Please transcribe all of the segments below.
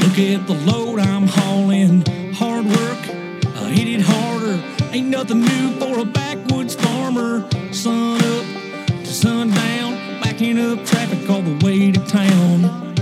Look at the load I'm hauling. Hard work, I hit it harder. Ain't nothing new for a backwoods farmer. Sun up to sundown, backing up traffic all the way to town.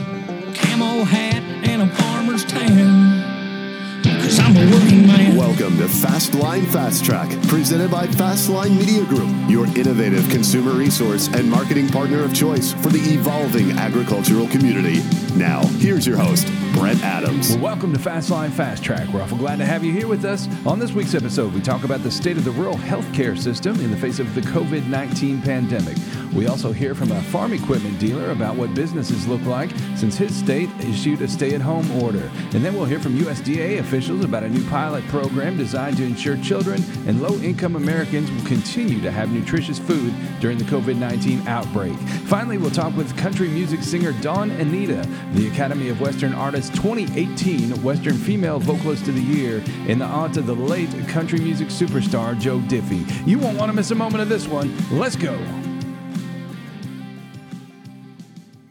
Camo hat and a farmer's tan. Cause I'm a working man. Welcome to Fastline Fast Track, presented by Fastline Media Group, your innovative consumer resource and marketing partner of choice for the evolving agricultural community. Now, here's your host, Brent Adams. Well, welcome to Fastline Fast Track. We're awful glad to have you here with us. On this week's episode, we talk about the state of the rural healthcare system in the face of the COVID 19 pandemic. We also hear from a farm equipment dealer about what businesses look like since his state issued a stay at home order. And then we'll hear from USDA officials about a new pilot program designed to ensure children and low income Americans will continue to have nutritious food during the COVID 19 outbreak. Finally, we'll talk with country music singer Dawn Anita, the Academy of Western Artists 2018 Western Female Vocalist of the Year, in the honor of the late country music superstar Joe Diffie. You won't want to miss a moment of this one. Let's go.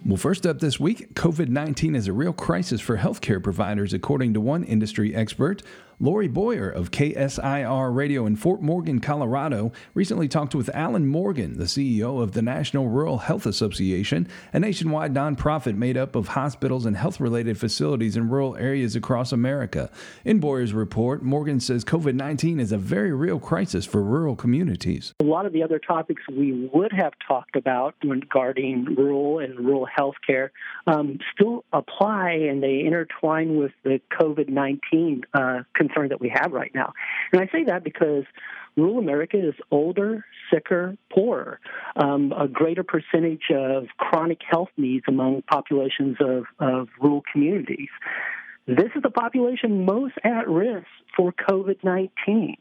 Well, first up this week, COVID 19 is a real crisis for healthcare providers, according to one industry expert. Lori Boyer of KSIR Radio in Fort Morgan, Colorado, recently talked with Alan Morgan, the CEO of the National Rural Health Association, a nationwide nonprofit made up of hospitals and health related facilities in rural areas across America. In Boyer's report, Morgan says COVID 19 is a very real crisis for rural communities. A lot of the other topics we would have talked about regarding rural and rural health care um, still apply and they intertwine with the COVID 19 uh, concern that we have right now. And I say that because rural America is older, sicker, poorer, um, a greater percentage of chronic health needs among populations of, of rural communities. This is the population most at risk for COVID 19.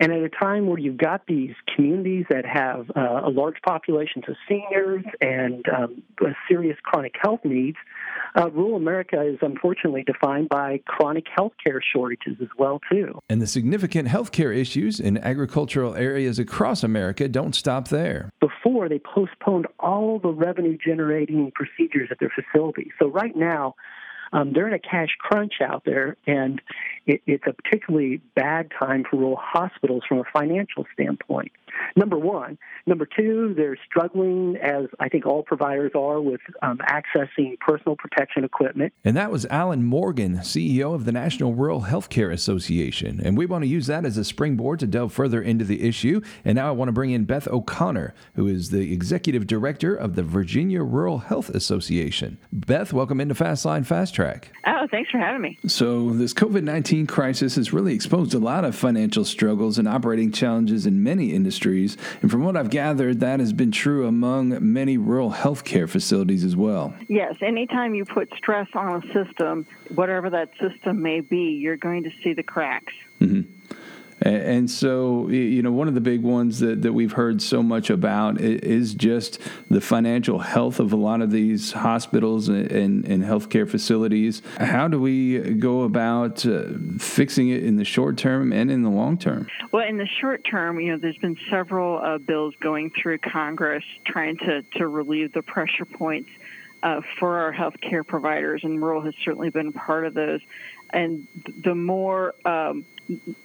And at a time where you've got these communities that have uh, a large population of seniors and um, serious chronic health needs, uh, rural America is unfortunately defined by chronic health care shortages as well too. And the significant health care issues in agricultural areas across America don't stop there. Before they postponed all the revenue generating procedures at their facilities. So right now, um, they're in a cash crunch out there, and it, it's a particularly bad time for rural hospitals from a financial standpoint. Number one. Number two, they're struggling, as I think all providers are, with um, accessing personal protection equipment. And that was Alan Morgan, CEO of the National Rural Healthcare Association. And we want to use that as a springboard to delve further into the issue. And now I want to bring in Beth O'Connor, who is the executive director of the Virginia Rural Health Association. Beth, welcome into Fastline Fast Track. Oh, thanks for having me. So, this COVID 19 crisis has really exposed a lot of financial struggles and operating challenges in many industries. And from what I've gathered, that has been true among many rural healthcare facilities as well. Yes, anytime you put stress on a system, whatever that system may be, you're going to see the cracks. Mm-hmm. And so, you know, one of the big ones that, that we've heard so much about is just the financial health of a lot of these hospitals and, and healthcare facilities. How do we go about uh, fixing it in the short term and in the long term? Well, in the short term, you know, there's been several uh, bills going through Congress trying to, to relieve the pressure points uh, for our healthcare providers, and rural has certainly been part of those. And the more um,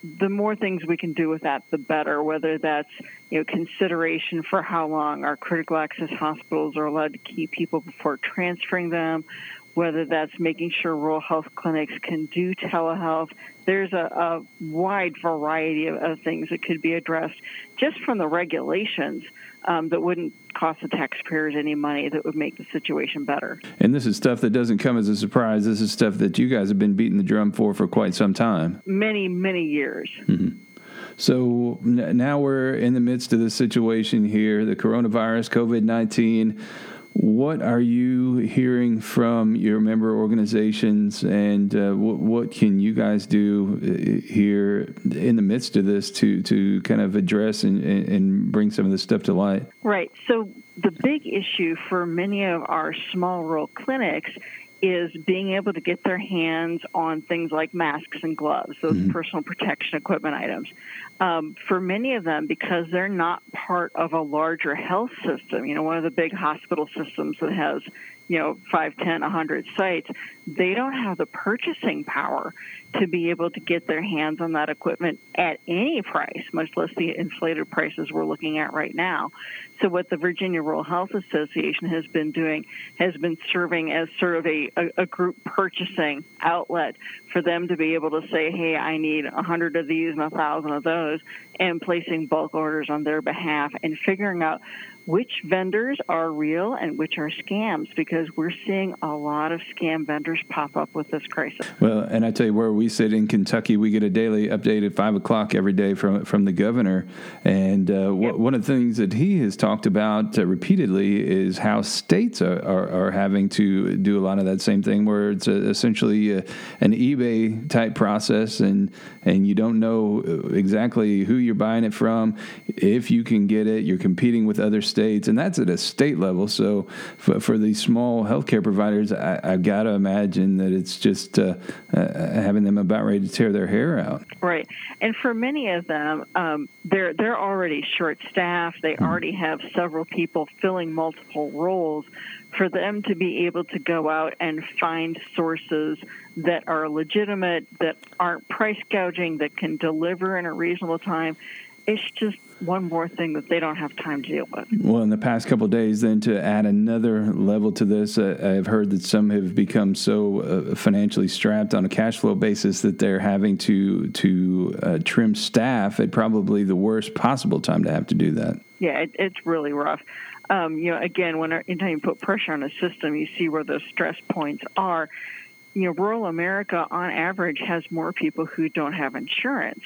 the more things we can do with that, the better. Whether that's you know consideration for how long our critical access hospitals are allowed to keep people before transferring them, whether that's making sure rural health clinics can do telehealth. There's a, a wide variety of, of, things that could be addressed just from the regulations um, that wouldn't cost the taxpayers any money that would make the situation better. And this is stuff that doesn't come as a surprise. This is stuff that you guys have been beating the drum for for quite some time. Many, many years. Mm-hmm. So now we're in the midst of this situation here the coronavirus, COVID 19. What are you hearing from your member organizations, and uh, what, what, can you guys do uh, here in the midst of this to, to kind of address and, and bring some of this stuff to light? Right. So, the big issue for many of our small rural clinics is being able to get their hands on things like masks and gloves, those mm-hmm. personal protection equipment items. Um, for many of them, because they're not part of a larger health system, you know, one of the big hospital systems that has, you know, 5, 10, 100 sites, they don't have the purchasing power to be able to get their hands on that equipment at any price, much less the inflated prices we're looking at right now. So, what the Virginia Rural Health Association has been doing has been serving as sort of a, a, a group purchasing outlet for them to be able to say, hey, I need 100 of these and 1,000 of those, and placing bulk orders on their behalf and figuring out which vendors are real and which are scams because we're seeing a lot of scam vendors pop up with this crisis. Well, and I tell you where we sit in Kentucky, we get a daily update at five o'clock every day from from the governor, and uh, yep. one of the things that he has talked about uh, repeatedly is how states are, are, are, having to do a lot of that same thing, where it's a, essentially a, an eBay type process, and and you don't know exactly who you're buying it from, if you can get it, you're competing with other states, and that's at a state level. So for, for these small healthcare providers, I, have got to imagine that it's just uh, uh, having them about ready to tear their hair out. Right, and for many of them, um, they're they're already short staffed. They mm-hmm. already have several people filling multiple roles. For them to be able to go out and find sources that are legitimate, that aren't price gouging, that can deliver in a reasonable time, it's just one more thing that they don't have time to deal with. Well, in the past couple days, then to add another level to this, uh, I've heard that some have become so uh, financially strapped on a cash flow basis that they're having to to uh, trim staff at probably the worst possible time to have to do that. Yeah, it, it's really rough. Um, you know, again, when anytime you put pressure on a system, you see where those stress points are. You know, rural America, on average, has more people who don't have insurance.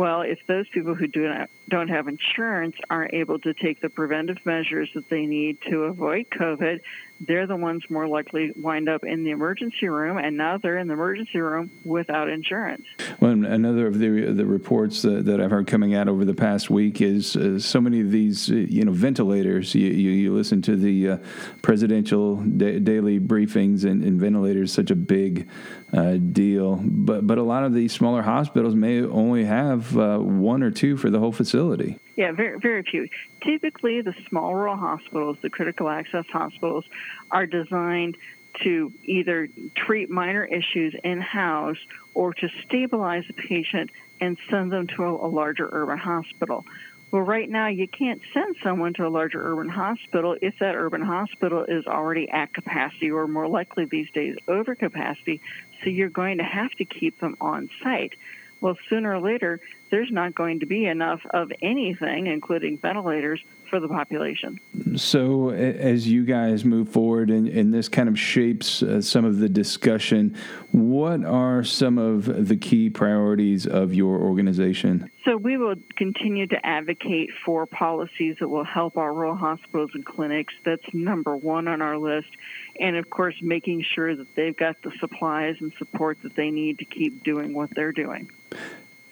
Well, if those people who do not, don't have insurance aren't able to take the preventive measures that they need to avoid COVID, they're the ones more likely wind up in the emergency room, and now they're in the emergency room without insurance. Well, another of the the reports that, that I've heard coming out over the past week is uh, so many of these, uh, you know, ventilators. You, you, you listen to the uh, presidential da- daily briefings, and, and, ventilators such a big uh, deal. But but a lot of these smaller hospitals may only have uh, one or two for the whole facility. Yeah, very very few. Typically, the small rural hospitals, the critical access hospitals, are designed to either treat minor issues in house or to stabilize a patient and send them to a, a larger urban hospital. Well, right now, you can't send someone to a larger urban hospital if that urban hospital is already at capacity or more likely these days over capacity. So you're going to have to keep them on site. Well, sooner or later, there's not going to be enough of anything, including ventilators, for the population. So, as you guys move forward and, and this kind of shapes uh, some of the discussion, what are some of the key priorities of your organization? So, we will continue to advocate for policies that will help our rural hospitals and clinics. That's number one on our list. And of course, making sure that they've got the supplies and support that they need to keep doing what they're doing.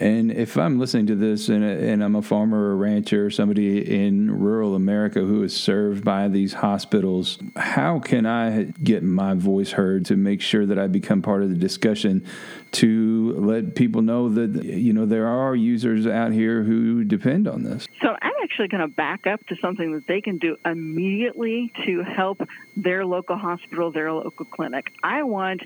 And if I'm listening to this and, and, I'm a farmer or rancher or somebody in rural America who is served by these hospitals, how can I get my voice heard to make sure that I become part of the discussion to let people know that, you know, there are users out here who depend on this? So I'm actually going to back up to something that they can do immediately to help their local hospital, their local clinic. I want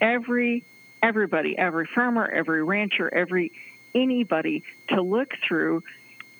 every everybody, every farmer, every rancher, every anybody to look through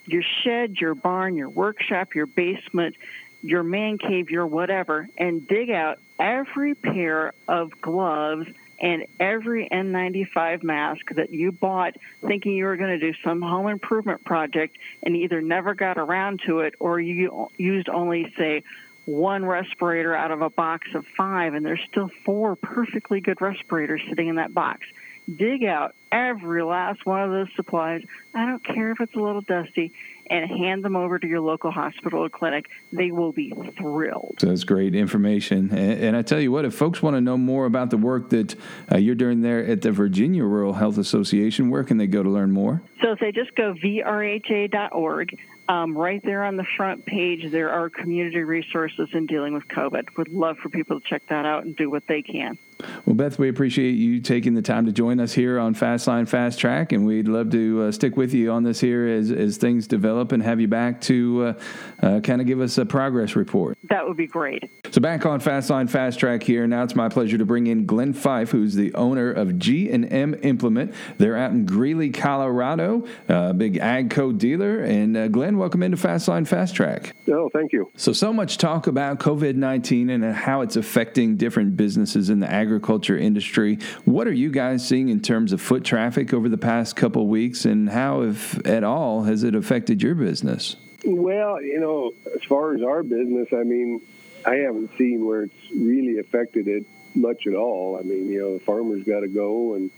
your shed, your barn, your workshop, your basement, your man cave, your whatever, and dig out every pair of gloves and every N95 mask that you bought thinking you were going to do some home improvement project and either never got around to it or you used only, say, one respirator out of a box of five, and there's still four perfectly good respirators sitting in that box. Dig out every last one of those supplies. I don't care if it's a little dusty, and hand them over to your local hospital or clinic. They will be thrilled. So that's great information. And, and I tell you what, if folks want to know more about the work that uh, you're doing there at the Virginia Rural Health Association, where can they go to learn more? So if they just go vrha.org, um, right there on the front page, there are community resources in dealing with COVID. Would love for people to check that out and do what they can. Well, Beth, we appreciate you taking the time to join us here on Fastline Fast Track, and we'd love to uh, stick with you on this here as, as things develop and have you back to uh, uh, kind of give us a progress report. That would be great. So back on Fast Fastline Fast Track here. Now it's my pleasure to bring in Glenn Fife, who's the owner of G and M Implement. They're out in Greeley, Colorado, a big ag AGCO dealer. And uh, Glenn, welcome into Fast Fastline Fast Track. Oh, thank you. So so much talk about COVID nineteen and how it's affecting different businesses in the agriculture industry. What are you guys seeing in terms of foot traffic over the past couple weeks, and how, if at all, has it affected your business? Well, you know, as far as our business, I mean, I haven't seen where it's really affected it much at all. I mean, you know, the farmers got to go, and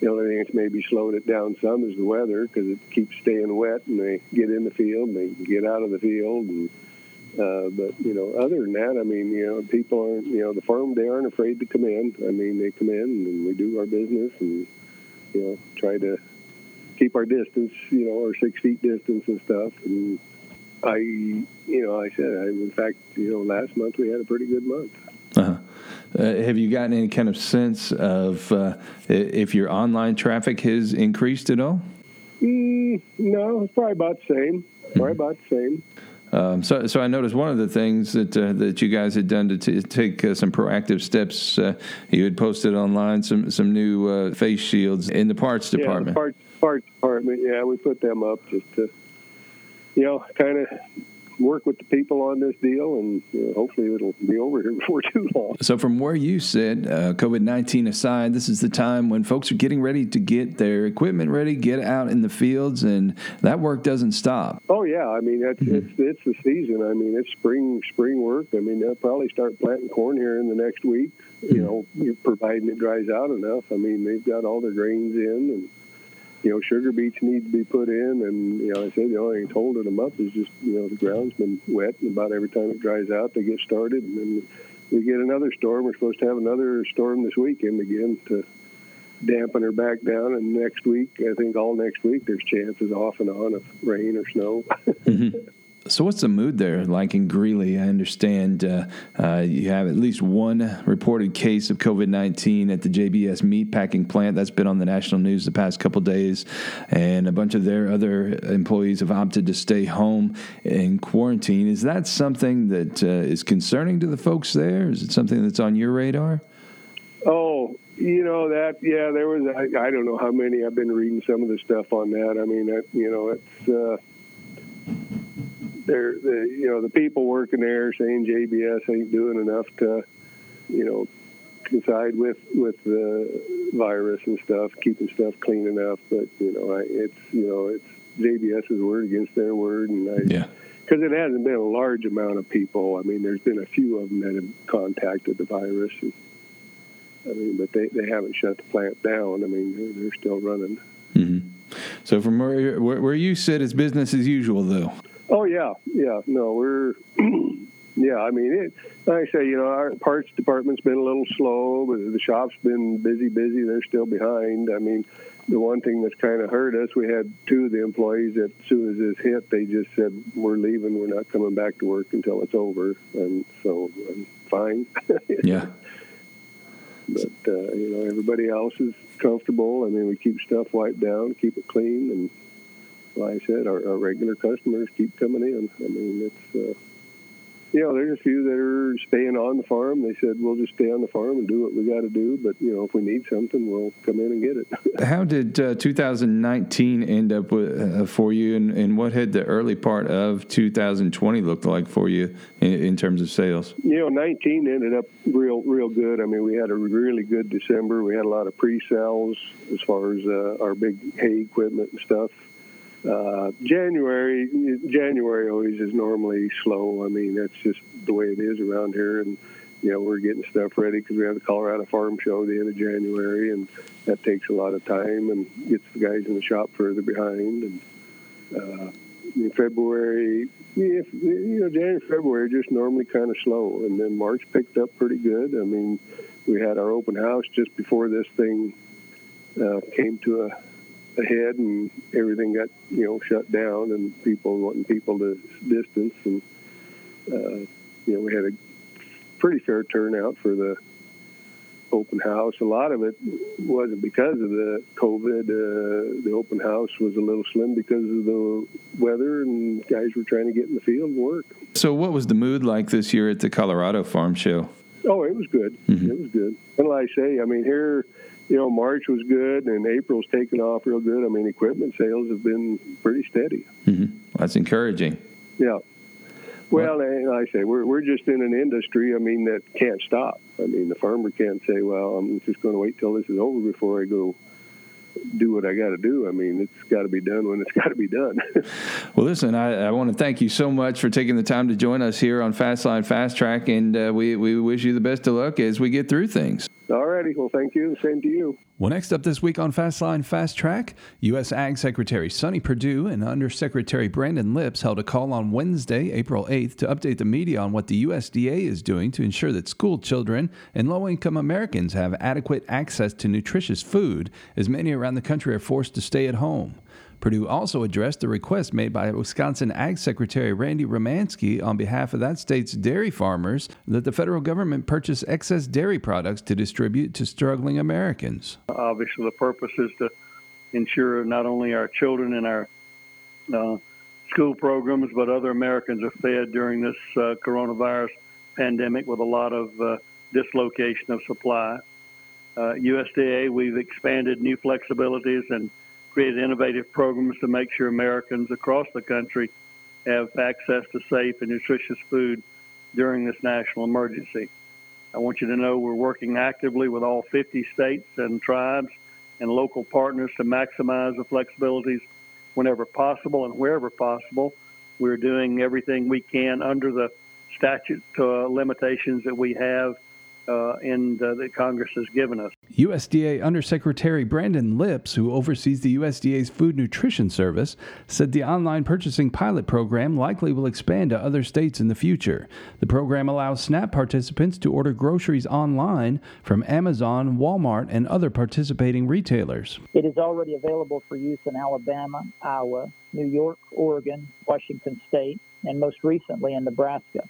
the only thing that's maybe slowed it down some is the weather because it keeps staying wet, and they get in the field and they get out of the field, and uh, but you know, other than that, I mean, you know, people aren't, you know, the farm they aren't afraid to come in. I mean, they come in and we do our business and you know try to keep our distance, you know, our six feet distance and stuff. And I, you know, I said, I, in fact, you know, last month we had a pretty good month. Uh-huh. Uh, have you gotten any kind of sense of uh, if your online traffic has increased at all? Mm, no, it's probably about the same. Probably mm-hmm. about the same. Um, so, so I noticed one of the things that uh, that you guys had done to t- take uh, some proactive steps. Uh, you had posted online some some new uh, face shields in the parts department. Yeah, the parts parts department. Yeah, we put them up just to, you know, kind of work with the people on this deal, and you know, hopefully it'll be over here before too long. So, from where you sit, uh, COVID nineteen aside, this is the time when folks are getting ready to get their equipment ready, get out in the fields, and that work doesn't stop. Oh yeah, I mean it's mm-hmm. it's it's the season. I mean it's spring spring work. I mean they'll probably start planting corn here in the next week. Mm-hmm. You know, providing it dries out enough. I mean they've got all their grains in and you know, sugar beets need to be put in, and you know, I said the only thing that's holding them up is just you know the ground's been wet, and about every time it dries out, they get started, and then we get another storm. We're supposed to have another storm this weekend again to dampen her back down, and next week, I think all next week, there's chances off and on of rain or snow. mm-hmm. So, what's the mood there like in Greeley? I understand uh, uh, you have at least one reported case of COVID 19 at the JBS meatpacking plant. That's been on the national news the past couple days. And a bunch of their other employees have opted to stay home in quarantine. Is that something that uh, is concerning to the folks there? Is it something that's on your radar? Oh, you know that yeah there was I, I, don't know how many i've been reading some of the stuff on that i mean that you know it's uh they're the you know the people working there saying JBS ain't doing enough to you know coincide with with the virus and stuff, keeping stuff clean enough. But you know, I, it's you know it's JBS's word against their word, and I, yeah. Because it hasn't been a large amount of people. I mean, there's been a few of them that have contacted the virus. And, I mean, but they, they haven't shut the plant down. I mean, they're, they're still running. Mm-hmm. So from where, where where you sit, it's business as usual, though. Oh yeah, yeah. No, we're yeah. I mean, it, like I say, you know, our parts department's been a little slow, but the shop's been busy, busy. They're still behind. I mean, the one thing that's kind of hurt us, we had two of the employees that as soon as this hit, they just said, "We're leaving. We're not coming back to work until it's over." And so, I'm fine. yeah. But uh, you know, everybody else is comfortable. I mean, we keep stuff wiped down, keep it clean, and like I said, our, our regular customers keep coming in. I mean, it's uh, you know, there's a few that are staying on the farm. They said we'll just stay on the farm and do what we got to do. But you know, if we need something, we'll come in and get it. How did uh, 2019 end up with, uh, for you, and, and, what had the early part of 2020 looked like for you in, in, terms of sales? You know, 19 ended up real, real good. I mean, we had a really good December. We had a lot of pre-sales as far as uh, our big hay equipment and stuff. Uh, January, January always is normally slow. I mean, that's just the way it is around here, and you know we're getting stuff ready because we have the Colorado Farm Show the end of January, and that takes a lot of time and gets the guys in the shop further behind. And uh, in February, if, you know, January, February just normally kind of slow, and then March picked up pretty good. I mean, we had our open house just before this thing uh, came to a ahead and everything got you know shut down and people wanting people to distance and uh, you know we had a pretty fair turnout for the open house. A lot of it wasn't because of the COVID. Uh, the open house was a little slim because of the weather, and guys were trying to get in the field and work. So, what was the mood like this year at the Colorado Farm Show? Oh, it was good. Mm-hmm. It was good. And like I say, I mean, here, you know, March was good, and April's taken off real good. I mean, equipment sales have been pretty steady. Mm-hmm. That's encouraging. Yeah. Well, like I say, we're we're just in an industry. I mean, that can't stop. I mean, the farmer can't say, "Well, I'm just going to wait till this is over before I go do what I got to do. I mean, it's got to be done when it's got to be done. well, listen, I, I, want to thank you so much for taking the time to join us here on Fastline Fast Track, and uh, we, we wish you the best of luck as we get through things. All righty. Well, thank you. Same to you. Well, next up this week on Fastline Fast Track, U.S. Ag Secretary Sonny Perdue and Undersecretary Brandon Lipps held a call on Wednesday, April 8th, to update the media on what the USDA is doing to ensure that school children and low income Americans have adequate access to nutritious food, as many around the country are forced to stay at home. Perdue also addressed the request made by Wisconsin Ag Secretary Randy Romanski on behalf of that state's dairy farmers that the federal government purchase excess dairy products to distribute to struggling Americans. Obviously, the purpose is to ensure not only our children and our uh, school programs, but other Americans are fed during this uh, coronavirus pandemic with a lot of uh, dislocation of supply. USDA, uh, we've expanded new flexibilities and created innovative programs to make sure Americans across the country have access to safe and nutritious food during this national emergency. I want you to know we're working actively with all 50 states and tribes and local partners to maximize the flexibilities whenever possible and wherever possible. We're doing everything we can under the statute uh, limitations that we have uh, and uh, that Congress has given us. USDA Undersecretary Brandon Lipps, who oversees the USDA's Food Nutrition Service, said the online purchasing pilot program likely will expand to other states in the future. The program allows SNAP participants to order groceries online from Amazon, Walmart, and other participating retailers. It is already available for use in Alabama, Iowa, New York, Oregon, Washington State, and most recently in Nebraska.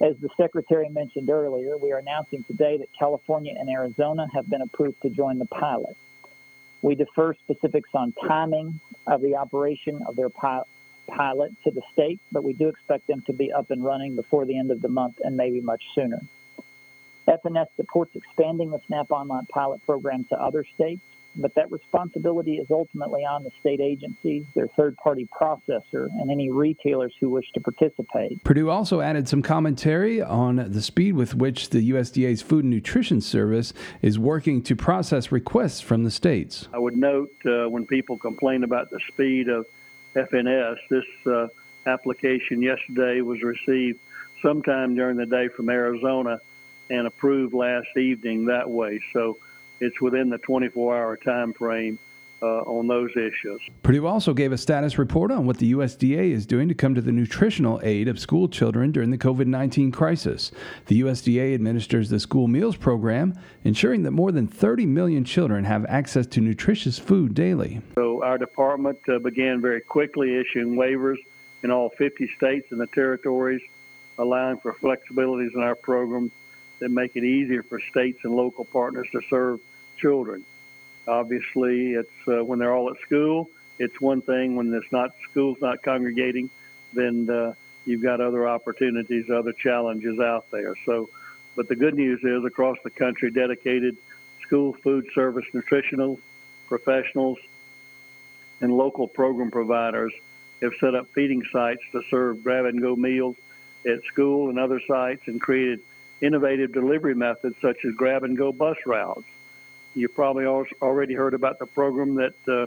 As the Secretary mentioned earlier, we are announcing today that California and Arizona have been approved to join the pilot. We defer specifics on timing of the operation of their pilot to the state, but we do expect them to be up and running before the end of the month and maybe much sooner. FNS supports expanding the SNAP Online pilot program to other states but that responsibility is ultimately on the state agencies, their third party processor, and any retailers who wish to participate. Perdue also added some commentary on the speed with which the USDA's Food and Nutrition Service is working to process requests from the states. I would note uh, when people complain about the speed of FNS, this uh, application yesterday was received sometime during the day from Arizona and approved last evening that way. So it's within the 24-hour time frame uh, on those issues. Perdue also gave a status report on what the USDA is doing to come to the nutritional aid of school children during the COVID 19 crisis. The USDA administers the school meals program, ensuring that more than 30 million children have access to nutritious food daily. So, our department uh, began very quickly issuing waivers in all 50 states and the territories, allowing for flexibilities in our program that make it easier for states and local partners to serve children. Obviously, it's uh, when they're all at school. It's one thing when it's not school's not congregating, then uh, you've got other opportunities, other challenges out there. So, but the good news is across the country, dedicated school food service nutritional professionals and local program providers have set up feeding sites to serve grab and go meals at school and other sites and created innovative delivery methods such as grab and go bus routes. You probably already heard about the program that uh,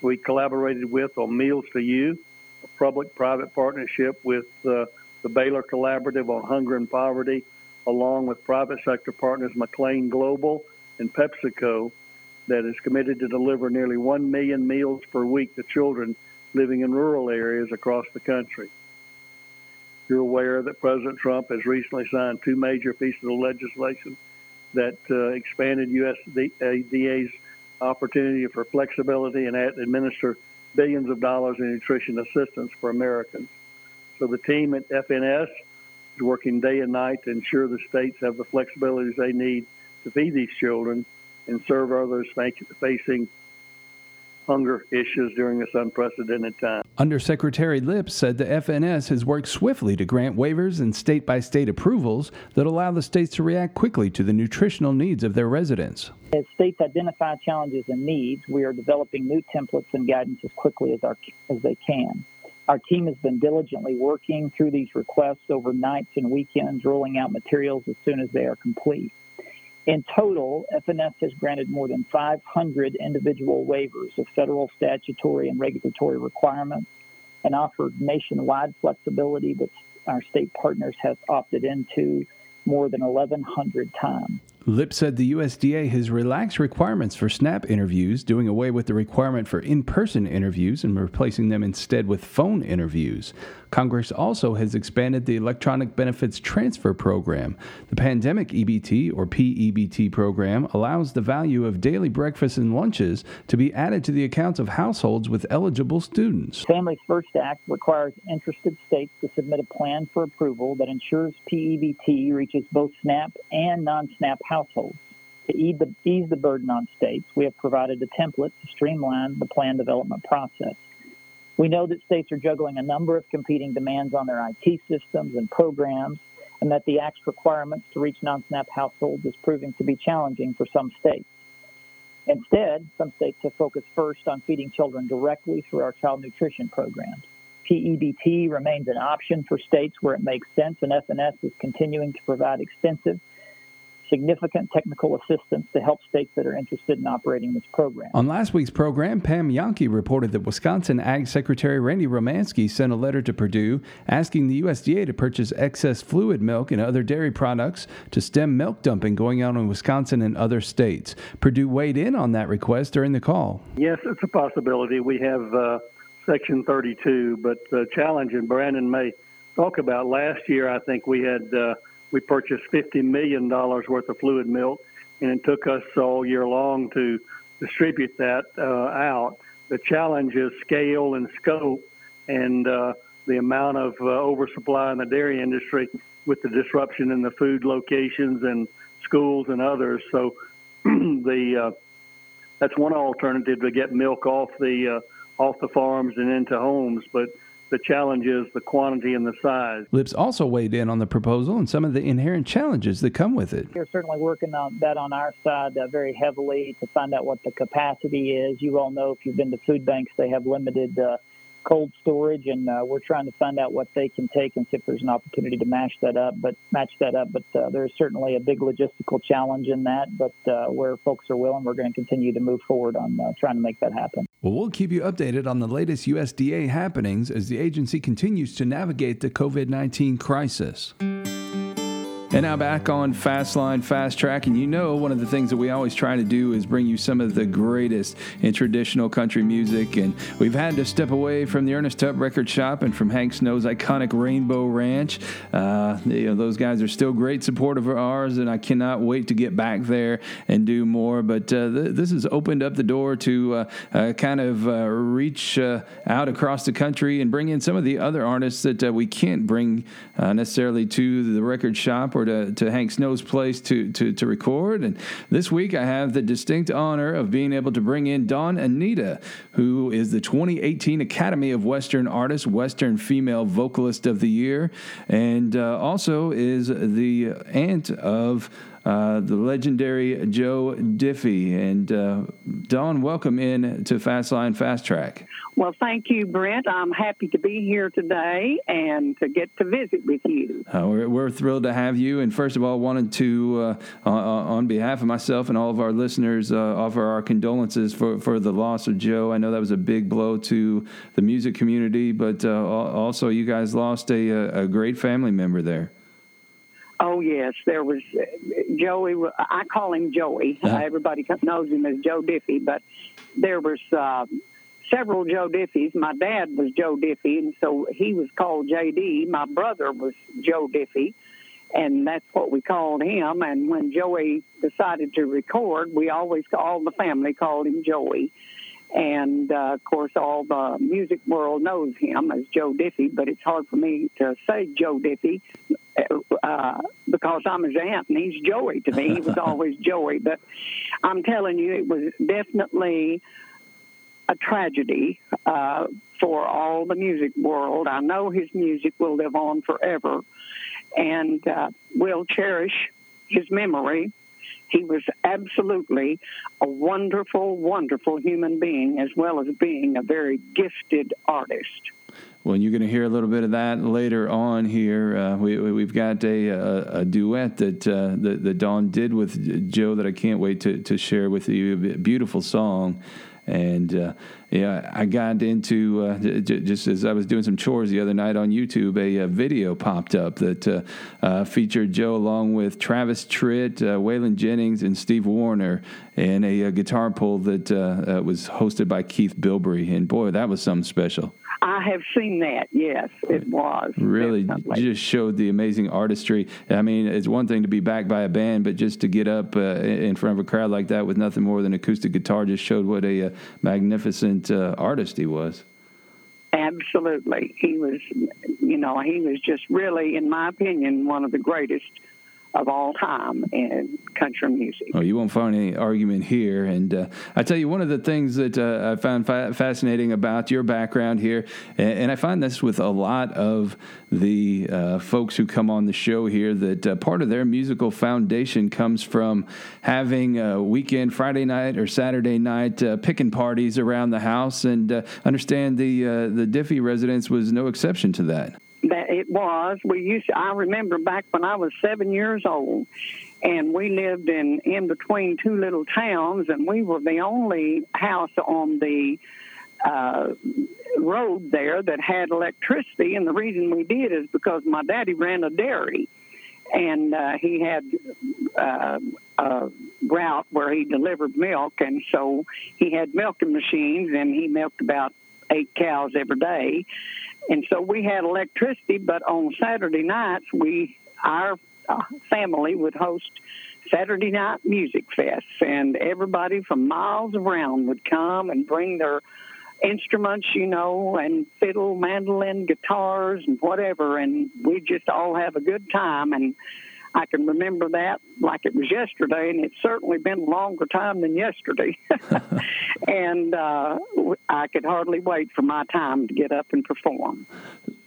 we collaborated with on Meals to You, a public private partnership with uh, the Baylor Collaborative on Hunger and Poverty, along with private sector partners McLane Global and PepsiCo, that is committed to deliver nearly 1 million meals per week to children living in rural areas across the country. You're aware that President Trump has recently signed two major pieces of legislation that uh, expanded USDA's opportunity for flexibility and administer billions of dollars in nutrition assistance for Americans. So the team at FNS is working day and night to ensure the states have the flexibilities they need to feed these children and serve others facing hunger issues during this unprecedented time. Undersecretary Lipps said the FNS has worked swiftly to grant waivers and state by state approvals that allow the states to react quickly to the nutritional needs of their residents. As states identify challenges and needs, we are developing new templates and guidance as quickly as, our, as they can. Our team has been diligently working through these requests over nights and weekends, rolling out materials as soon as they are complete. In total, FNS has granted more than 500 individual waivers of federal statutory and regulatory requirements and offered nationwide flexibility that our state partners have opted into more than 1,100 times. Lipps said the USDA has relaxed requirements for SNAP interviews, doing away with the requirement for in person interviews and replacing them instead with phone interviews. Congress also has expanded the Electronic Benefits Transfer Program. The Pandemic EBT, or PEBT program, allows the value of daily breakfasts and lunches to be added to the accounts of households with eligible students. Family First Act requires interested states to submit a plan for approval that ensures PEBT reaches both SNAP and non SNAP households. To ease the, ease the burden on states, we have provided a template to streamline the plan development process. We know that states are juggling a number of competing demands on their IT systems and programs, and that the Act's requirements to reach non SNAP households is proving to be challenging for some states. Instead, some states have focused first on feeding children directly through our child nutrition programs. PEBT remains an option for states where it makes sense, and FNS is continuing to provide extensive significant technical assistance to help states that are interested in operating this program. On last week's program, Pam Jahnke reported that Wisconsin Ag Secretary Randy Romanski sent a letter to Perdue asking the USDA to purchase excess fluid milk and other dairy products to stem milk dumping going on in Wisconsin and other states. Perdue weighed in on that request during the call. Yes, it's a possibility. We have uh, Section 32, but the challenge, and Brandon may talk about last year, I think we had. Uh, we purchased $50 million worth of fluid milk, and it took us all year long to distribute that uh, out. The challenge is scale and scope and uh, the amount of uh, oversupply in the dairy industry with the disruption in the food locations and schools and others. So the uh, that's one alternative to get milk off the uh, off the farms and into homes, but the challenge is the quantity and the size. Lipps also weighed in on the proposal and some of the inherent challenges that come with it. We're certainly working on that on our side uh, very heavily to find out what the capacity is. You all know if you've been to food banks, they have limited uh, cold storage, and uh, we're trying to find out what they can take and see if there's an opportunity to match that up. But match that up. But uh, there's certainly a big logistical challenge in that. But uh, where folks are willing, we're going to continue to move forward on uh, trying to make that happen. Well, we'll keep you updated on the latest USDA happenings as the agency continues to navigate the COVID 19 crisis. And now back on Fastline Fast Track. And you know, one of the things that we always try to do is bring you some of the greatest in traditional country music. And we've had to step away from the Ernest Tubb Record Shop and from Hank Snow's iconic Rainbow Ranch. Uh, you know, those guys are still great support of ours, and I cannot wait to get back there and do more. But uh, th- this has opened up the door to uh, uh kind of uh, reach uh, out across the country and bring in some of the other artists that we can't bring necessarily to the record shop or to, to Hank Snow's place to, to, to record. And this week I have the distinct honor of being able to bring in Dawn Anita, who is the 2018 Academy of Western Artists, Western Female Vocalist of the Year, and uh, also is the aunt of uh, the legendary Joe Diffie. And uh, Dawn, welcome in to Fastline Fast Track. Well, thank you, Brent. I'm happy to be here today and to get to visit with you. Uh, we're, we're, thrilled to have you. And first of all, wanted to, uh, on behalf of myself and all of our listeners, uh, offer our condolences for, for the loss of Joe. I know that was a big blow to the music community, but also you guys lost a, a great family member there. Oh yes, there was uh, Joey. I call him Joey. Uh-huh. Everybody knows him as Joe Diffie, but there was uh, several Joe Diffies. My dad was Joe Diffie, and so he was called JD. My brother was Joe Diffie, and that's what we called him. And when Joey decided to record, we always all the family called him Joey. And uh, of course, all the music world knows him as Joe Diffie, but it's hard for me to say Joe Diffie. Uh, because I'm his aunt and he's Joey to me. He was always Joey. But I'm telling you, it was definitely a tragedy uh, for all the music world. I know his music will live on forever, and uh, we'll cherish his memory. He was absolutely a wonderful, wonderful human being, as well as being a very gifted artist. Well, you're going to hear a little bit of that later on here. Uh, we, we've got a, a, a duet that, uh, that, that Dawn did with Joe that I can't wait to, to share with you. A beautiful song. And uh, yeah, I got into uh, j- just as I was doing some chores the other night on YouTube, a, a video popped up that uh, uh featured Joe along with Travis Tritt, uh, Waylon Jennings, and Steve Wariner, and a, a guitar pull that uh, was hosted by Keith Bilbrey. And boy, that was something special. I have seen that. Yes, it was. Really, definitely. just showed the amazing artistry. I mean, it's one thing to be backed by a band, but just to get up uh, in front of a crowd like that with nothing more than acoustic guitar just showed what a, uh, magnificent uh, artist he was. Absolutely, he was. You know, he was just really, in my opinion, one of the greatest of all time in country music. Oh, you won't find any argument here. And uh, I tell you, one of the things that uh, I found fa- fascinating about your background here, and, and, I find this with a lot of the uh, folks who come on the show here, that uh, part of their musical foundation comes from having a weekend, Friday night or Saturday night, uh, picking parties around the house. And uh, understand the the Diffie residence was no exception to that that it was. We used. To, I remember back when I was seven years old, and we lived in in between two little towns, and we were the only house on the uh, road there that had electricity. And the reason we did is because my daddy ran a dairy, and uh, he had uh, a route where he delivered milk, and so he had milking machines, and he milked about eight cows every day and so we had electricity, but on Saturday nights, we our uh, family would host Saturday night music fests, and everybody from miles around would come and bring their instruments, you know, and fiddle, mandolin, guitars, and whatever, and we just all have a good time. And I can remember that like it was yesterday, and it's certainly been a longer time than yesterday. and uh, I could hardly wait for my time to get up and perform.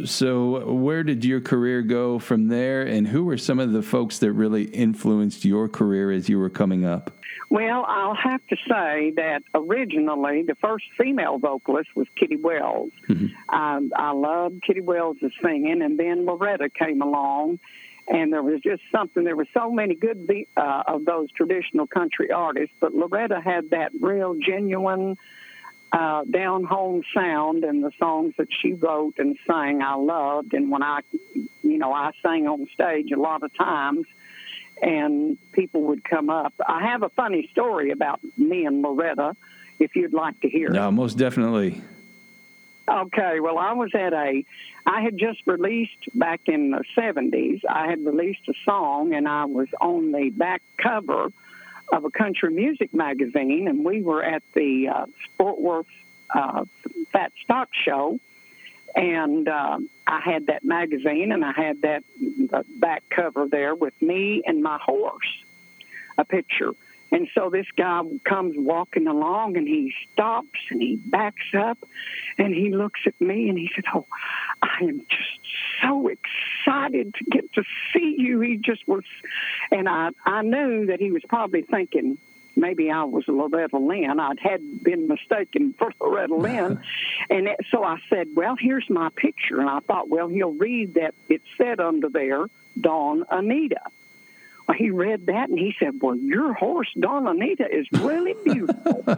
So, where did your career go from there, and who were some of the folks that really influenced your career as you were coming up? Well, I'll have to say that originally the first female vocalist was Kitty Wells. Mm-hmm. Um, I loved Kitty Wells' singing, and then Loretta came along and there was just something. There were so many good uh, of those traditional country artists, but Loretta had that real genuine uh, down home sound, and the songs that she wrote and sang, I loved. And when I, you know, I sang on stage a lot of times, and people would come up. I have a funny story about me and Loretta, if you'd like to hear. No, most definitely. Okay, well, I was at a, I had just released back in the 70s, I had released a song and I was on the back cover of a country music magazine, and we were at the uh, Fort Worth uh, Fat Stock Show. And uh, I had that magazine and I had that back cover there with me and my horse, a picture. And so this guy comes walking along and he stops and he backs up and he looks at me and he said, Oh, I am just so excited to get to see you. He just was, and I, I knew that he was probably thinking, maybe I was Loretta Lynn. I'd had been mistaken for Loretta Lynn. and it, so I said, Well, here's my picture. And I thought, Well, he'll read that it said under there, Dawn Anita. He read that and he said, Well, your horse, Dawn Anita, is really beautiful.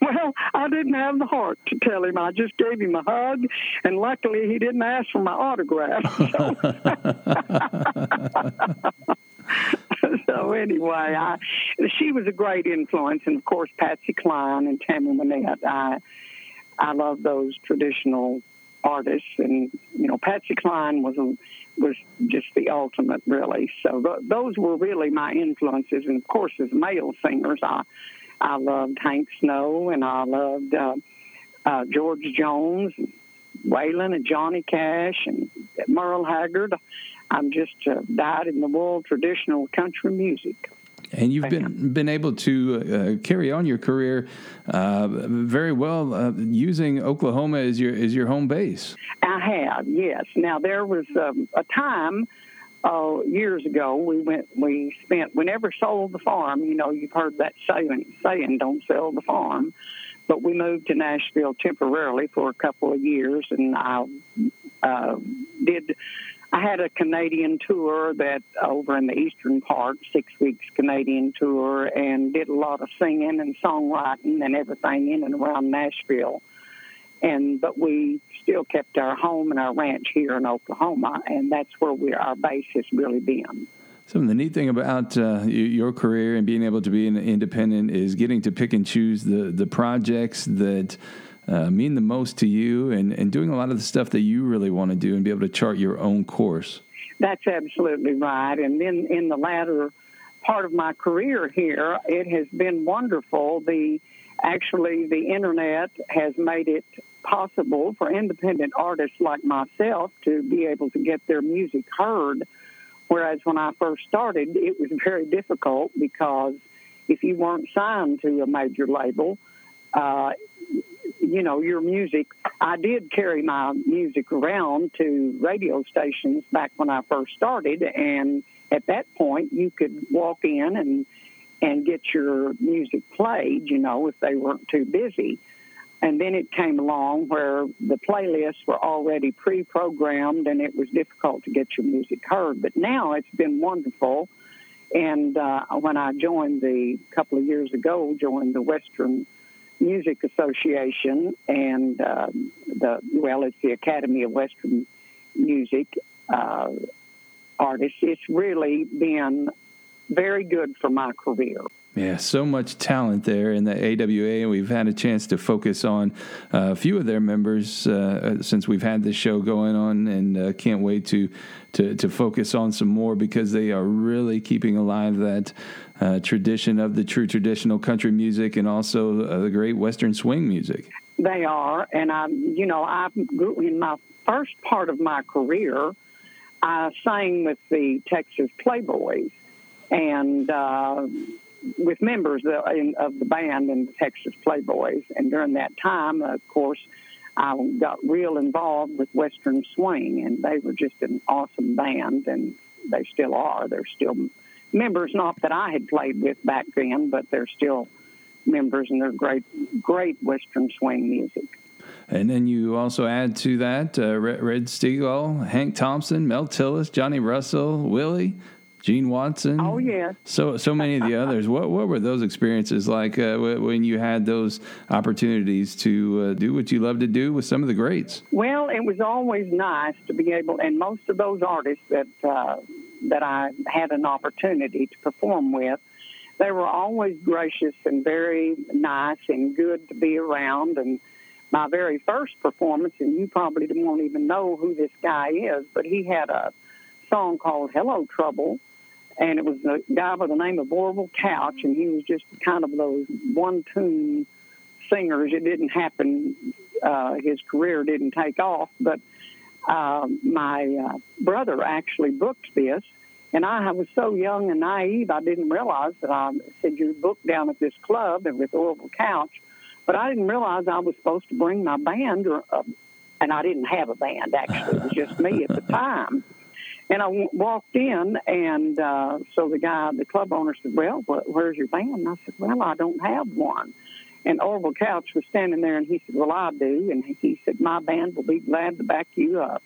well, I didn't have the heart to tell him. I just gave him a hug, and luckily he didn't ask for my autograph. So, so anyway, I, she was a great influence, and of course Patsy Cline and Tammy Wynette. I I love those traditional artists, and you know Patsy Cline was a was just the ultimate, really. So th- those were really my influences, and of course, as male singers, I I loved Hank Snow, and I loved uh, uh, George Jones, Waylon and Johnny Cash and Merle Haggard. I'm just uh, dyed in the wool traditional country music. And you've been been able to uh, carry on your career uh, very well uh, using Oklahoma as your as your home base. I have, yes. Now there was um, a time uh, years ago we went we spent we never sold the farm. You know, you've heard that saying saying don't sell the farm. But we moved to Nashville temporarily for a couple of years, and I uh, did I had a Canadian tour that over in the eastern part, six weeks Canadian tour, and did a lot of singing and songwriting and everything in and around Nashville. And but we still kept our home and our ranch here in Oklahoma, and that's where we our base has really been. Some of the neat thing about uh, your career and being able to be an independent is getting to pick and choose the the projects that uh, mean the most to you and, and doing a lot of the stuff that you really want to do and be able to chart your own course. That's absolutely right. And then in the latter part of my career here, it has been wonderful. The actually the internet has made it possible for independent artists like myself to be able to get their music heard. Whereas when I first started, it was very difficult because if you weren't signed to a major label, uh, you know, your music. I did carry my music around to radio stations back when I first started, and at that point, you could walk in and and get your music played. You know, if they weren't too busy. And then it came along where the playlists were already pre-programmed, and it was difficult to get your music heard. But now it's been wonderful. And uh, when I joined the couple of years ago, joined the Western Music Association and um, the well, it's the Academy of Western Music uh, Artists. It's really been very good for my career. Yeah, so much talent there in the AWA, and we've had a chance to focus on uh, a few of their members uh, since we've had this show going on, and uh, can't wait to, to to focus on some more because they are really keeping alive that uh, tradition of the true traditional country music and also uh, the great Western swing music. They are, and I, you know, I grew in my first part of my career. I sang with the Texas Playboys, and uh, with members of the band and the Texas Playboys. And during that time, of course, I got real involved with Western Swing, and they were just an awesome band, and they still are. They're still members, not that I had played with back then, but they're still members, and they're great, great Western Swing music. And then you also add to that uh, Red Steagall, Hank Thompson, Mel Tillis, Johnny Russell, Willie, Gene Watson. Oh yeah. So so many of the others. What what were those experiences like uh, when you had those opportunities to uh, do what you love to do with some of the greats? Well, it was always nice to be able, and most of those artists that uh, that I had an opportunity to perform with, they were always gracious and very nice and good to be around. And my very first performance, and you probably won't even know who this guy is, but he had a song called "Hello Trouble." And it was a guy by the name of Orville Couch, and he was just kind of those one-tune singers. It didn't happen; uh, his career didn't take off. But uh, my uh, brother actually booked this, and I was so young and naive, I didn't realize that I said you're booked down at this club and with Orville Couch, but I didn't realize I was supposed to bring my band, or, uh, and I didn't have a band actually; it was just me at the time. And I w- walked in, and uh, so the guy, the club owner, said, "Well, wh- where's your band?" And I said, "Well, I don't have one." And Orville Couch was standing there, and he said, "Well, I do." And he said, "My band will be glad to back you up."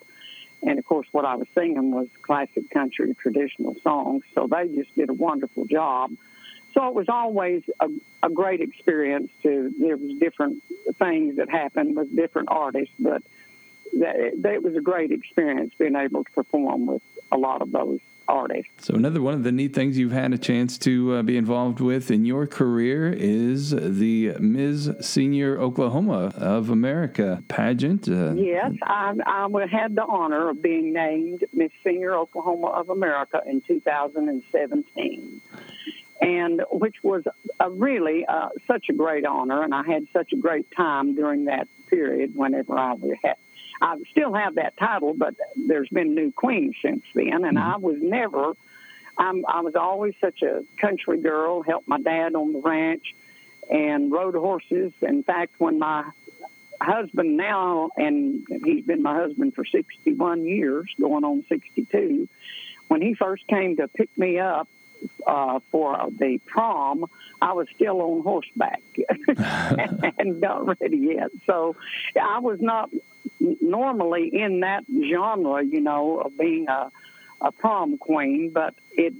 And of course, what I was singing was classic country traditional songs, so they just did a wonderful job. So it was always a, a great experience. To there was different things that happened with different artists, but that, that it was a great experience being able to perform with a lot of those artists. So another one of the neat things you've had a chance to uh, be involved with in your career is the Ms. Senior Oklahoma of America pageant. Uh, yes, I, I had the honor of being named Miss Senior Oklahoma of America in 2017 and which was a really uh, such a great honor, and I had such a great time during that period. Whenever I had I still have that title, but there's been new queens since then, and I was never. I'm, I was always such a country girl. Helped my dad on the ranch, and rode horses. In fact, when my husband now, and he's been my husband for 61 years, going on 62. When he first came to pick me up uh, for the prom, I was still on horseback and not ready yet. So I was not normally in that genre, you know, of being a, a prom queen, but it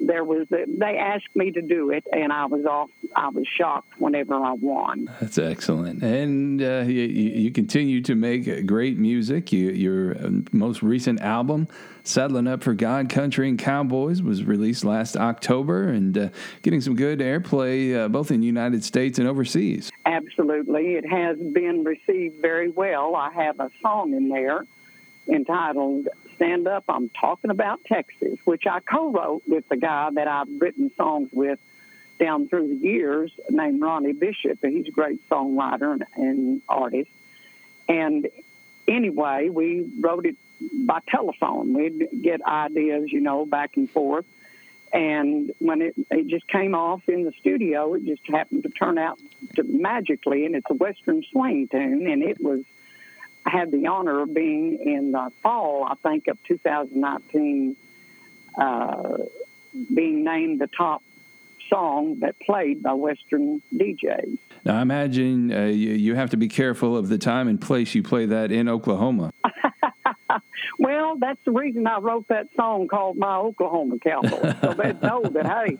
there was they asked me to do it, and I was off. I was shocked whenever I won. That's excellent, and uh, you, you, continue to make great music. You, your um, most recent album, "Settling Up for God, Country and Cowboys," was released last October, and uh, getting some good airplay uh, both in the United States and overseas. Absolutely, it has been received very well. I have a song in there entitled Stand Up, I'm talking about Texas, which I co wrote with the guy that I've written songs with down through the years named Ronnie Bishop. He's a great songwriter and, and artist. And anyway, we wrote it by telephone. We'd get ideas, you know, back and forth. And when it, it just came off in the studio, it just happened to turn out to magically, and it's a Western swing tune, and it was had the honor of being in the fall, I think, of 2019, uh, being named the top song that played by Western DJs. Now, I imagine uh, you, you have to be careful of the time and place you play that in Oklahoma. well, that's the reason I wrote that song called My Oklahoma Cowboy. So they know that, hey,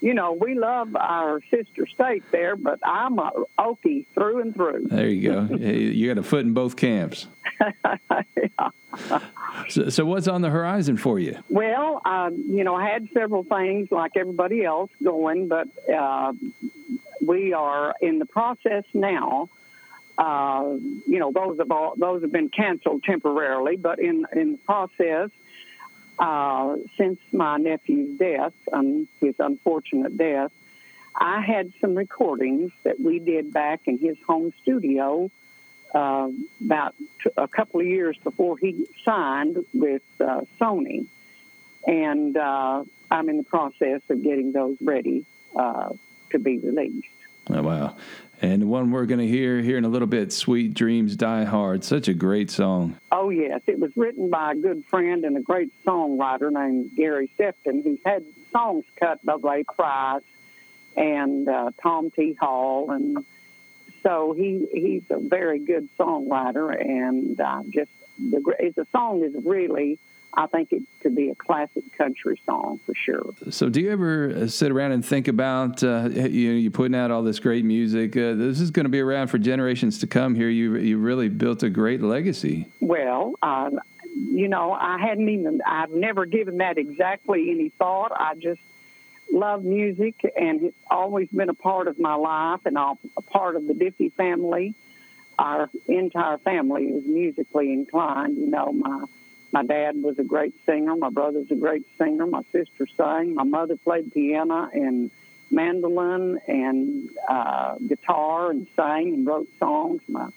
you know, we love our sister state there, but I'm a Okie through and through. There you go. you got a foot in both camps. yeah. so, so, what's on the horizon for you? Well, um, you know, I had several things like everybody else going, but uh, we are in the process now. Uh, you know, those have all, those have been canceled temporarily, but in in the process uh, since my nephew's death, um, his unfortunate death, I had some recordings that we did back in his home studio uh, about t- a couple of years before he signed with uh, Sony. And uh, I'm in the process of getting those ready uh, to be released. Oh, wow. And the one we're going to hear here in a little bit, Sweet Dreams Die Hard. Such a great song. Oh, yes. It was written by a good friend and a great songwriter named Gary Sefton. He's had songs cut by Ray Price and uh, Tom T. Hall. And so he he's a very good songwriter. And uh, just the, the song is really I think it could be a classic country song for sure. So, do you ever uh, sit around and think about uh, you know you putting out all this great music? Uh, this is going to be around for generations to come. Here, you you really built a great legacy. Well, uh, you know, I hadn't even I've never given that exactly any thought. I just love music, and it's always been a part of my life and a part of the Diffie family. Our entire family is musically inclined. You know, my my dad was a great singer. My brother's a great singer. My sister sang. My mother played piano and mandolin and uh, guitar and sang and wrote songs. My,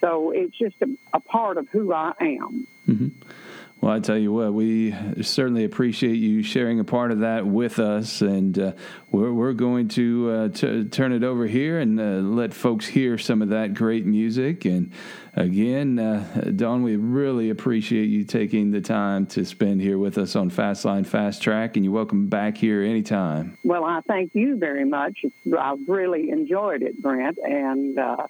so it's just a, a part of who I am. Mm-hmm. Well, I tell you what, we certainly appreciate you sharing a part of that with us, and uh, we're, we're going to uh, t- turn it over here and uh, let folks hear some of that great music. And again, uh, Dawn, we really appreciate you taking the time to spend here with us on Fastline Fast Track, and you're welcome back here anytime. Well, I thank you very much. I've really enjoyed it, Brent, and uh,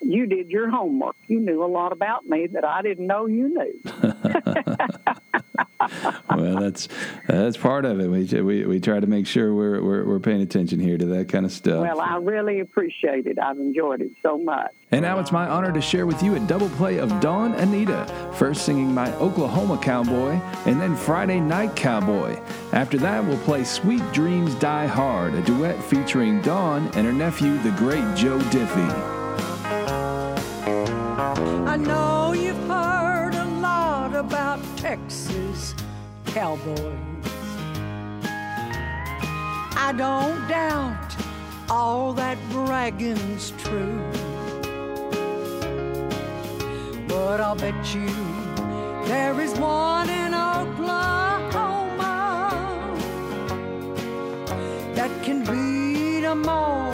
you did your homework. You knew a lot about me that I didn't know you knew. well, that's that's part of it. We, we we try to make sure we're, we're we're paying attention here to that kind of stuff. Well, I really appreciate it. I've enjoyed it so much. And now it's my honor to share with you a double play of Dawn Anita, first singing my Oklahoma Cowboy, and then Friday Night Cowboy. After that, we'll play Sweet Dreams Die Hard, a duet featuring Dawn and her nephew, the great Joe Diffie. I know you've heard a lot about Texas cowboys. I don't doubt all that bragging's true. But I'll bet you there is one in Oklahoma that can beat 'em all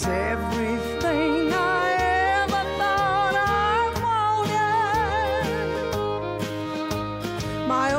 He's everything I ever thought I wanted. My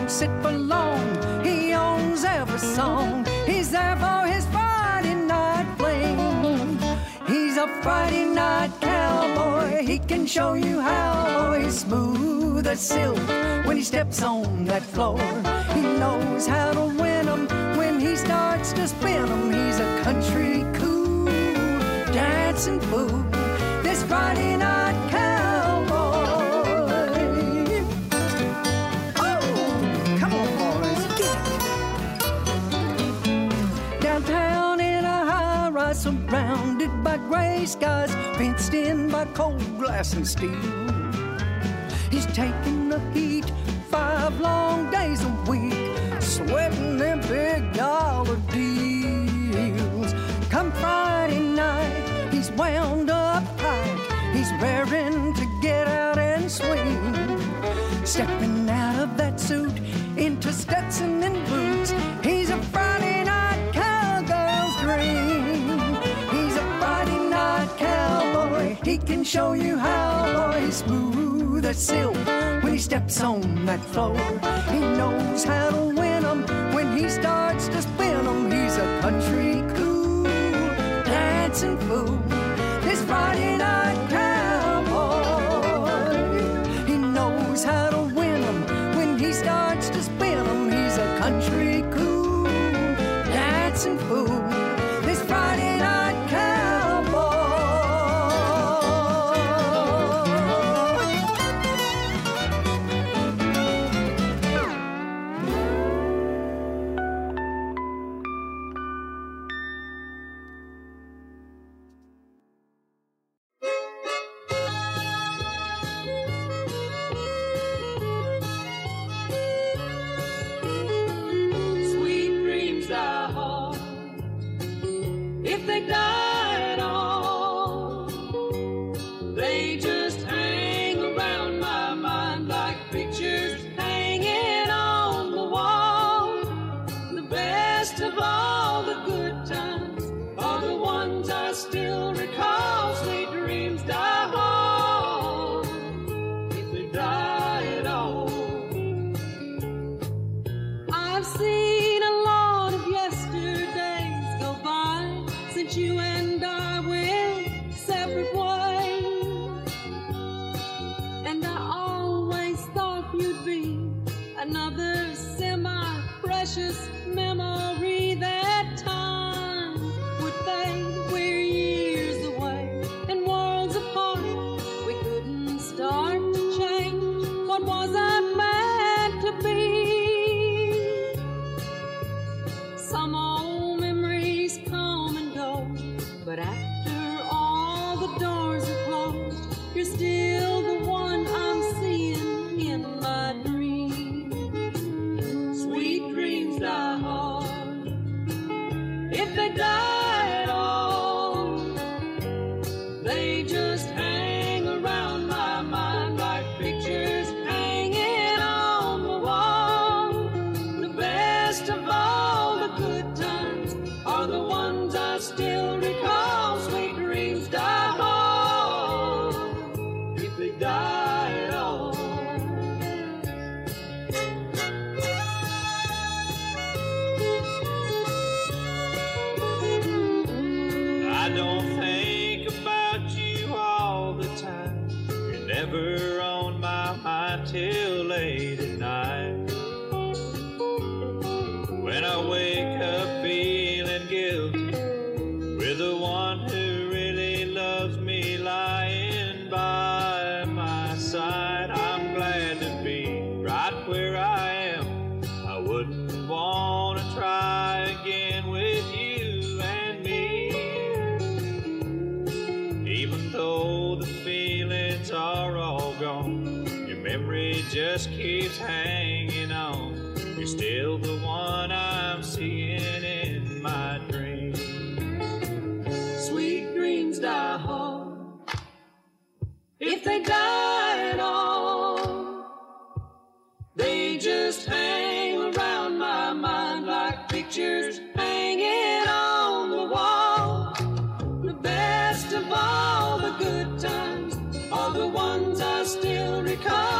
don't sit for long. He owns every song. He's there for his Friday night fling. He's a Friday night cowboy. He can show you how. He's smooth as silk when he steps on that floor. He knows how to win 'em when he starts to spin 'em. He's a country cool dancing fool. This Friday night surrounded by gray skies, fenced in by cold glass and steel. He's taking the heat five long days a week, sweating them big dollar deals. Come Friday night, he's wound up tight. He's raring to get out and swing. Stepping out of that suit into Stetson and boots. Show you how. Boy, he's smooth as silk when he steps on that floor. He knows how to win 'em when he starts to spin 'em. He's a country cool dancing fool. This Friday night closed, just hang around my mind like pictures hanging on the wall. The best of all the good times are the ones I still recall.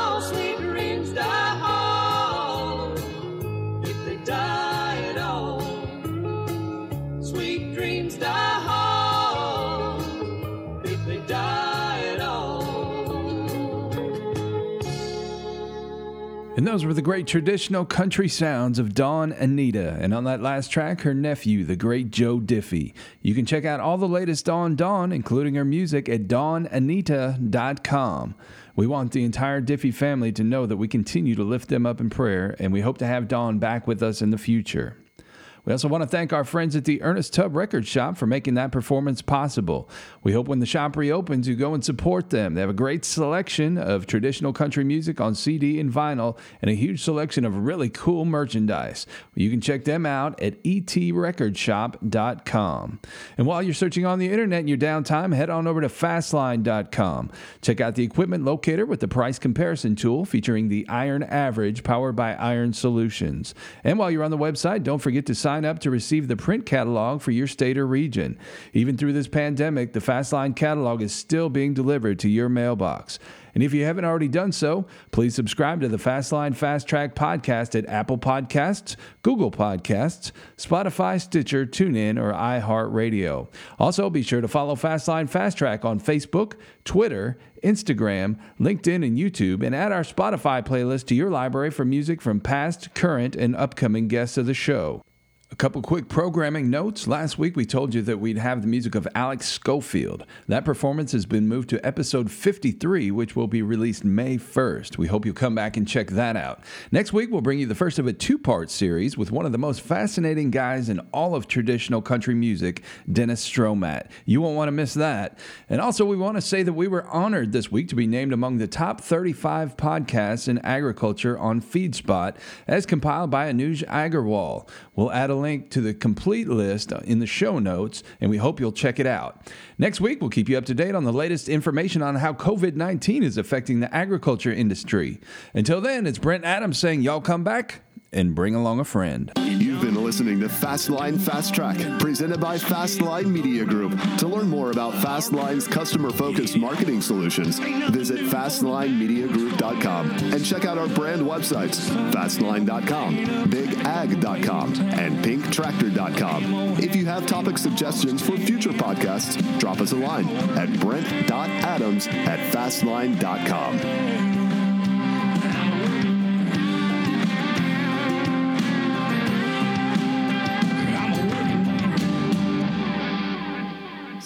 And those were the great traditional country sounds of Dawn Anita. And on that last track, her nephew, the great Joe Diffie. You can check out all the latest on Dawn, including her music, at dawnanita.com. We want the entire Diffie family to know that we continue to lift them up in prayer, and we hope to have Dawn back with us in the future. We also want to thank our friends at the Ernest Tubb Record Shop for making that performance possible. We hope when the shop reopens, you go and support them. They have a great selection of traditional country music on CD and vinyl, and a huge selection of really cool merchandise. You can check them out at etrecordshop.com. And while you're searching on the internet in your downtime, head on over to fastline.com. Check out the equipment locator with the price comparison tool featuring the Iron Average powered by Iron Solutions. And while you're on the website, don't forget to sign up to receive the print catalog for your state or region. Even through this pandemic, the Fastline catalog is still being delivered to your mailbox. And if you haven't already done so, please subscribe to the Fastline Fast Track podcast at Apple Podcasts, Google Podcasts, Spotify, Stitcher, TuneIn, or iHeartRadio. Also, be sure to follow Fastline Fast Track on Facebook, Twitter, Instagram, LinkedIn, and YouTube, and add our Spotify playlist to your library for music from past, current, and upcoming guests of the show. A couple quick programming notes. Last week we told you that we'd have the music of Alex Schofield. That performance has been moved to episode 53, which will be released May 1st. We hope you'll come back and check that out. Next week we'll bring you the first of a two part series with one of the most fascinating guys in all of traditional country music, Dennis Stroughmatt. You won't want to miss that. And also, we want to say that we were honored this week to be named among the top 35 podcasts in agriculture on FeedSpot as compiled by Anuj Agarwal. We'll add a link to the complete list uh, in the show notes, and we hope you'll check it out. Next week, we'll keep you up to date on the latest information on how COVID 19 is affecting the agriculture industry. Until then, it's Brent Adams saying, Y'all come back and bring along a friend. You You've been listening to Fastline Fast Track, presented by Fastline Media Group. To learn more about Fastline's customer focused marketing solutions, visit FastlineMediaGroup.com and check out our brand websites Fastline.com, BigAg.com, and PinkTractor.com. If you have topic suggestions for future podcasts, drop us a line at Brent.Adams at Fastline.com.